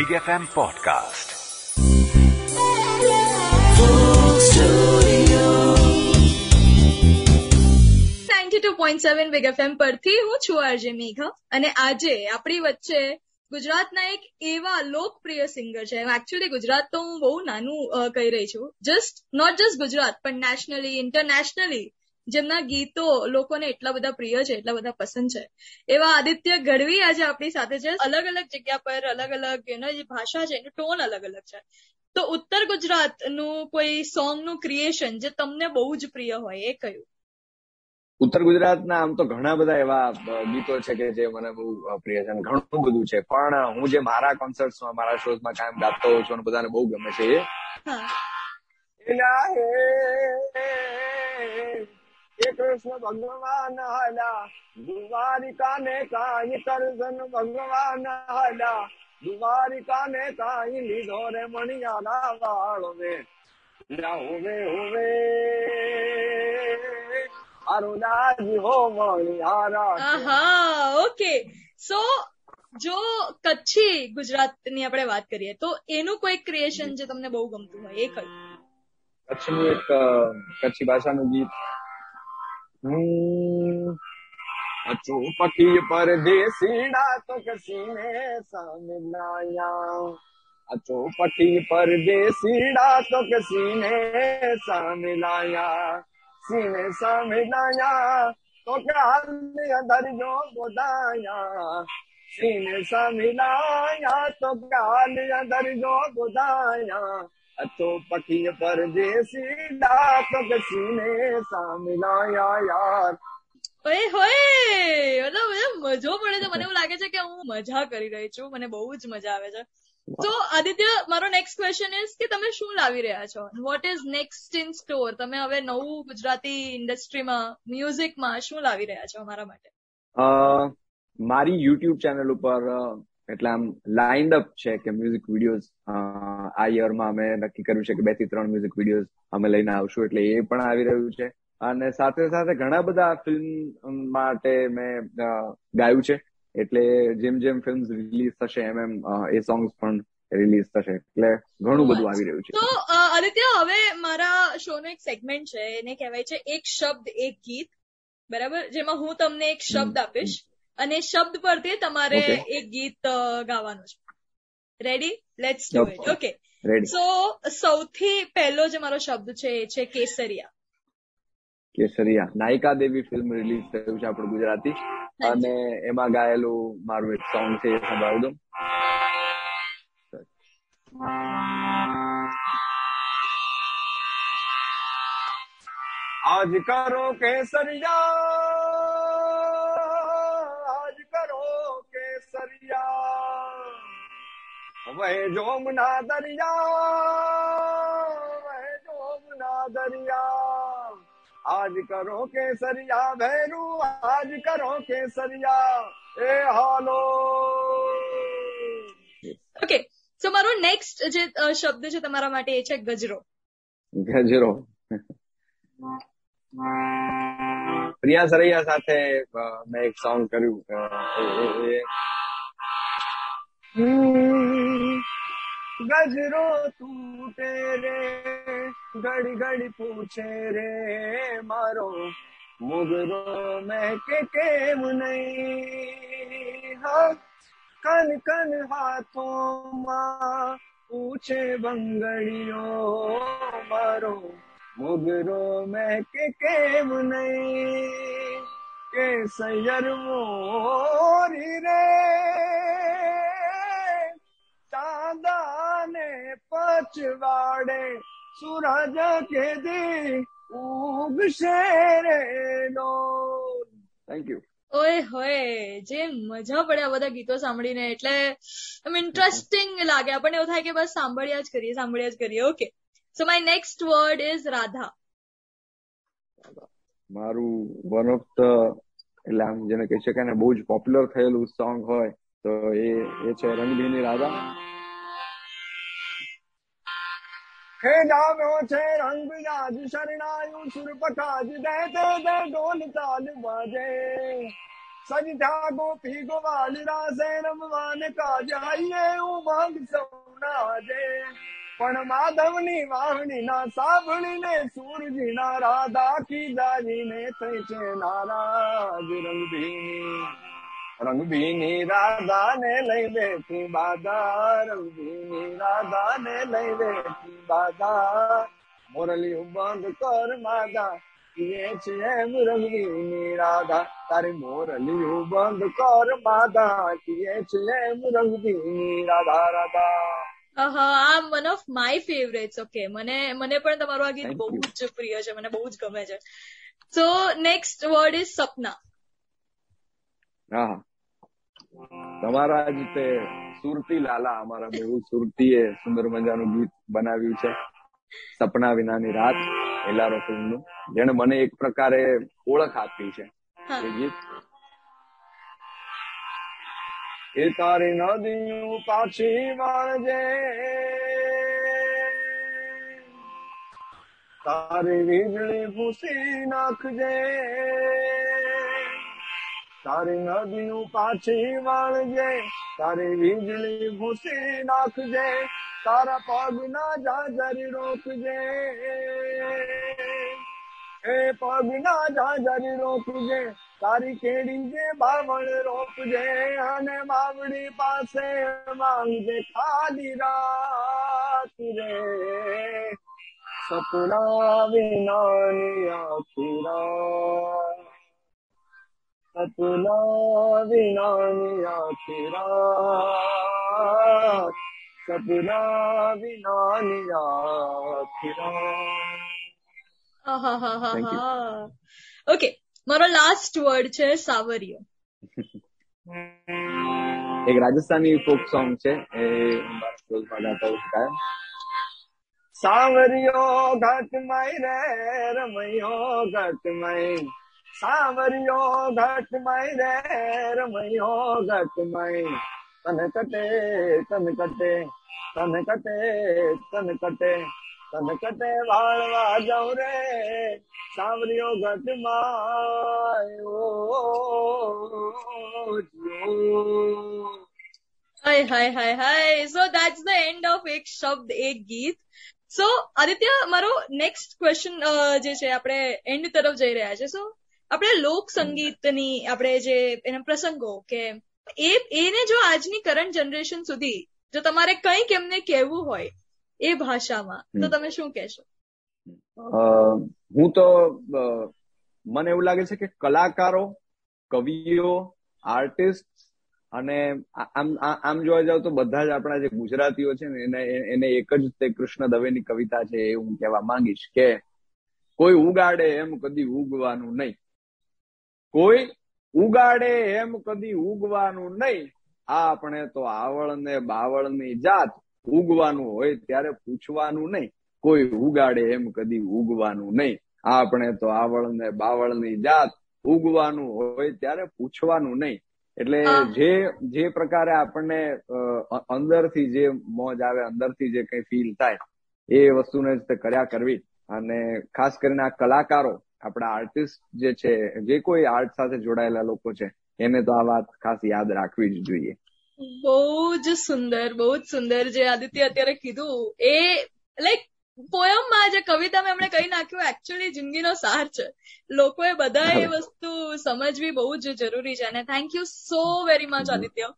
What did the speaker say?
FM podcast. Two point seven big પરથી હું છું આરજે મેઘા અને આજે આપણી વચ્ચે ગુજરાતના એક એવા લોકપ્રિય સિંગર છે એકચ્યુઅલી ગુજરાત તો હું બહુ નાનું કહી રહી છું જસ્ટ નોટ જસ્ટ ગુજરાત, પણ નેશનલી ઇન્ટરનેશનલી જેમના ગીતો લોકોને એટલા બધા પ્રિય છે એટલા બધા પસંદ છે. એવા આદિત્ય ગઢવી આજે આપણી સાથે છે. અલગ અલગ જગ્યા પર અલગ અલગ એનો જે ભાષા છે એનો ટોન અલગ અલગ છે. તો ઉત્તર ગુજરાતનું કોઈ સોંગનું ક્રિએશન જે તમને બહુ જ પ્રિય હોય એ કયું? ઉત્તર ગુજરાતના આમ તો ઘણા બધા એવા ગીતો છે કે જે મને બહુ પ્રિય છે ઘણું બધું છે. પણ હું જે મારા કોન્સર્ટમાં મારા શોઝમાં કાયમ ગાતો હોઉં છું અને બધાને બહુ ગમે છે એ. કૃષ્ણ ભગવાન હલા દ્વારિકા ને કાંઈ કરજન ભગવાન હલા દ્વારિકા ને કાંઈ લીધો રે મણિયાલા વાળો વે હોવે હોવે અરુણાજ હો મણિયારા ઓકે. સો જો કચ્છી ગુજરાતની આપણે વાત કરીએ, તો એનું કોઈ ક્રિએશન જે તમને બહુ ગમતું હોય, એ કયું કચ્છનું એક કચ્છી ભાષાનું ગીત अचो पखी परदेसी डा तो कसीने सा मिलाया अचो पखी परदेसी डा तो कसीने सा सीने सा तो क्या अंदर जो बुदाया सीने सा तो क्या अंदर जो बुदाया અચો પખી પરદેસી ડાક કસીને સામે લાયા યાર ઓય હોય મતલબ મજો પડે છે. મને એવું લાગે છે કે હું મજા કરી રહી છું. મને બહુ જ મજા આવે છે. તો આદિત્ય મારો નેક્સ્ટ ક્વેશ્ચન ઇઝ કે તમે શું લાવી રહ્યા છો? What is next in store તમે હવે નવું ગુજરાતી ઇન્ડસ્ટ્રીમાં મ્યુઝિકમાં શું લાવી રહ્યા છો અમારા માટે? મારી યુટ્યુબ ચેનલ ઉપર એટલે આમ લાઇન્ડ અપ છે કે મ્યુઝિક વિડીયોઝ આ યરમાં અમે નક્કી કર્યું છે કે બેથી ત્રણ મ્યુઝિક વિડીયોઝ અમે લઈને આવશું, એટલે એ પણ આવી રહ્યું છે. અને સાથે સાથે ઘણા બધા ફિલ્મ માટે મેં ગાયું છે. એટલે જેમ જેમ ફિલ્મ રિલીઝ થશે, એમ એમ એ સોંગ્સ પણ રિલીઝ થશે. એટલે ઘણું બધું આવી રહ્યું છે. તો આદિત્ય હવે મારા શો નો એક સેગમેન્ટ છે, એને કહેવાય છે એક શબ્દ, એક ગીત. બરાબર? જેમાં હું તમને એક શબ્દ આપીશ. અને શબ્દ પરથી તમારે એક ગીત ગાવાનું છે. Ready let's do it okay so સૌથી પહેલો જે મારો શબ્દ છે એ છે કેસરિયા. કેસરિયા. નાયિકા દેવી ફિલ્મ રિલીઝ થયું છે આપણું ગુજરાતી. અને એમાં ગાયેલું મારું એક સોંગ છે એ સંભળાવી દઉં આજ કરો કેસરિયા. કેસરિયા વહે જોમના દરિયા વહે જોમના દરિયા આજ કરો કેસરિયા ભૈરું આજ કરો કેસરિયા એ હાલો ઓકે સો મારો નેક્સ્ટ જે અ, શબ્દ છે તમારા માટે એ છે ગજરો ગજરો પ્રિયા સરૈયા સાથે અ, મેં એક સોંગ કર્યું અ, એ- એ- એ- હમ, ગજરો તૂટે રે ઘડી ઘડી પૂછે રે મારો મુગરો મેં કે કેમ નહીં હા કન કન હાથોમાં પૂછે બંગડીઓ મારો મુગરો મેં કે કેમ નહીં પચવાડે સૂરજ કે દે ઉગશે રે નો. થેન્ક યુ ઓય હોય જે મજા પડે આ બધા ગીતો સાંભળીને. એટલે આમ ઇન્ટરેસ્ટિંગ લાગે. આપણને એવું થાય કે બસ સાંભળ્યા જ કરીએ સાંભળ્યા જ કરીએ. Okay so my next word is Radha મારું વન ઓફ ધ એટલે આમ જેને કહી શકાય ને બહુ જ પોપ્યુલર થયેલું સોંગ હોય તો એ એ છે રંગભીની રાધા. હે જામ્યો છે રંગ રાજ શરણાયું સુર પખાજ દે ઢોલ તાલ બાજે સજ્જા ગોપી ગોવાલ રાસે રમવાને કાજ આઈએ ઉમંગ સૌના જે પણ માધવની વાહણી ના સાંભળીને સૂરજીના રાધા કીદાજીને થઈ છે નારાજ રંગભીની રંગભીની રાધા ને લઈ બેઠી બાધા રંગભીની રાધા ને લઈ બેઠી બાધા મોરલી બંધ કર માધા એ છે એમ રંગભીની રાધા. તારી મોરલી બંધ કર માધા એ છે એમ રંગભીની રાધા રાધા. આ one of my favourites okay મને મને પણ તમારું આ ગીત બહુ જ પ્રિય છે મને બહુ જ ગમે છે. So next word is sapna હા. તમારા જ તે સુરતી લાલા અમારા બહુ સુરતીએ સુંદર મજાનું ગીત બનાવ્યું છે. સપના વિનાની રાત એલારો ફિલ્મનું. જેને મને એક પ્રકારે ઓળખ આપી છે. એ ગીત. એ તારી નદીયું પાછી વાળજે તારી વીજળી ભૂસી નાખજે. તારી નદીયું પાછી વાળજે તારી વીજળી ભૂસી નાખજે, તારા પગ ના જાજરી રોકજે. એ પગ ના જાજરી રોકજે, તારી કેડી જે બાવળ રોપજે અને માવડી પાસે માંગજે, ખાલી રાત રે સપના વિનાની આખી રાત સપના વિનાની આખી રાત સપના વિનાની આખી ઓકે મારો લાસ્ટ વર્ડ છે સાવરિયો. એક રાજસ્થાની ફોક સોંગ છે એ સ્કૂલમાં ગાતા હું સાવરિયો ઘટ મય રે રમયો ઘટ મય. સાવરિયો ઘટમય રે રમયો ઘટમય તન કટે તન કટે, તને કટે તને કટે. તને કટે વાળવા જાઉં રે, સાવરિયો ઘટ માય. હાય હાય હાય હાય. So that's the end of એક શબ્દ, એક ગીત. સો આદિત્ય, મારો નેક્સ્ટ ક્વેશ્ચન જે છે, આપણે એન્ડ તરફ જઈ રહ્યા છે. સો આપણે લોક સંગીતની આપણે જે એના પ્રસંગો કે એ એને જો આજની કરંટ જનરેશન સુધી જો તમારે કંઈક એમને કહેવું હોય એ ભાષામાં તો તમે શું કહેશો? હું તો મને એવું લાગે છે કે કલાકારો કવિઓ આર્ટિસ્ટ અને આમ આમ જોવા જાવ તો બધા જ આપણા જે ગુજરાતીઓ છે ને એને એને એક જ તે કૃષ્ણ દવેની કવિતા છે એ હું કહેવા માંગીશ કે કોઈ ઉગાડે એમ કદી ઉગવાનું નહીં. કોઈ ઉગાડે એમ કદી ઉગવાનું નહીં. આપણે તો આવળ ને બાવળની જાત ઉગવાનું હોય ત્યારે પૂછવાનું નહીં. કોઈ ઉગાડે એમ કદી ઉગવાનું નહીં. આપણે તો આવળ ને બાવળની જાત ઉગવાનું હોય ત્યારે પૂછવાનું નહીં. એટલે જે જે પ્રકારે આપણને અંદરથી જે મોજ આવે અંદરથી જે કઈ ફીલ થાય એ વસ્તુને જ કર્યા કરવી. અને ખાસ કરીને આ કલાકારો આપણા આર્ટિસ્ટ જે છે જે કોઈ આર્ટ સાથે જોડાયેલા લોકો છે એને તો આ વાત ખાસ યાદ રાખવી જ જોઈએ. બહુ જ સુંદર બહુ જ સુંદર જે આદિત્ય અત્યારે કીધું. એ લાઈક પોયમમાં જે કવિતામાં એમણે કહી નાખ્યું એકચ્યુઅલી જિંદગીનો સાર છે. લોકોએ બધા એ વસ્તુ સમજવી બહુ જ જરૂરી છે. અને thank you so very much Aditya.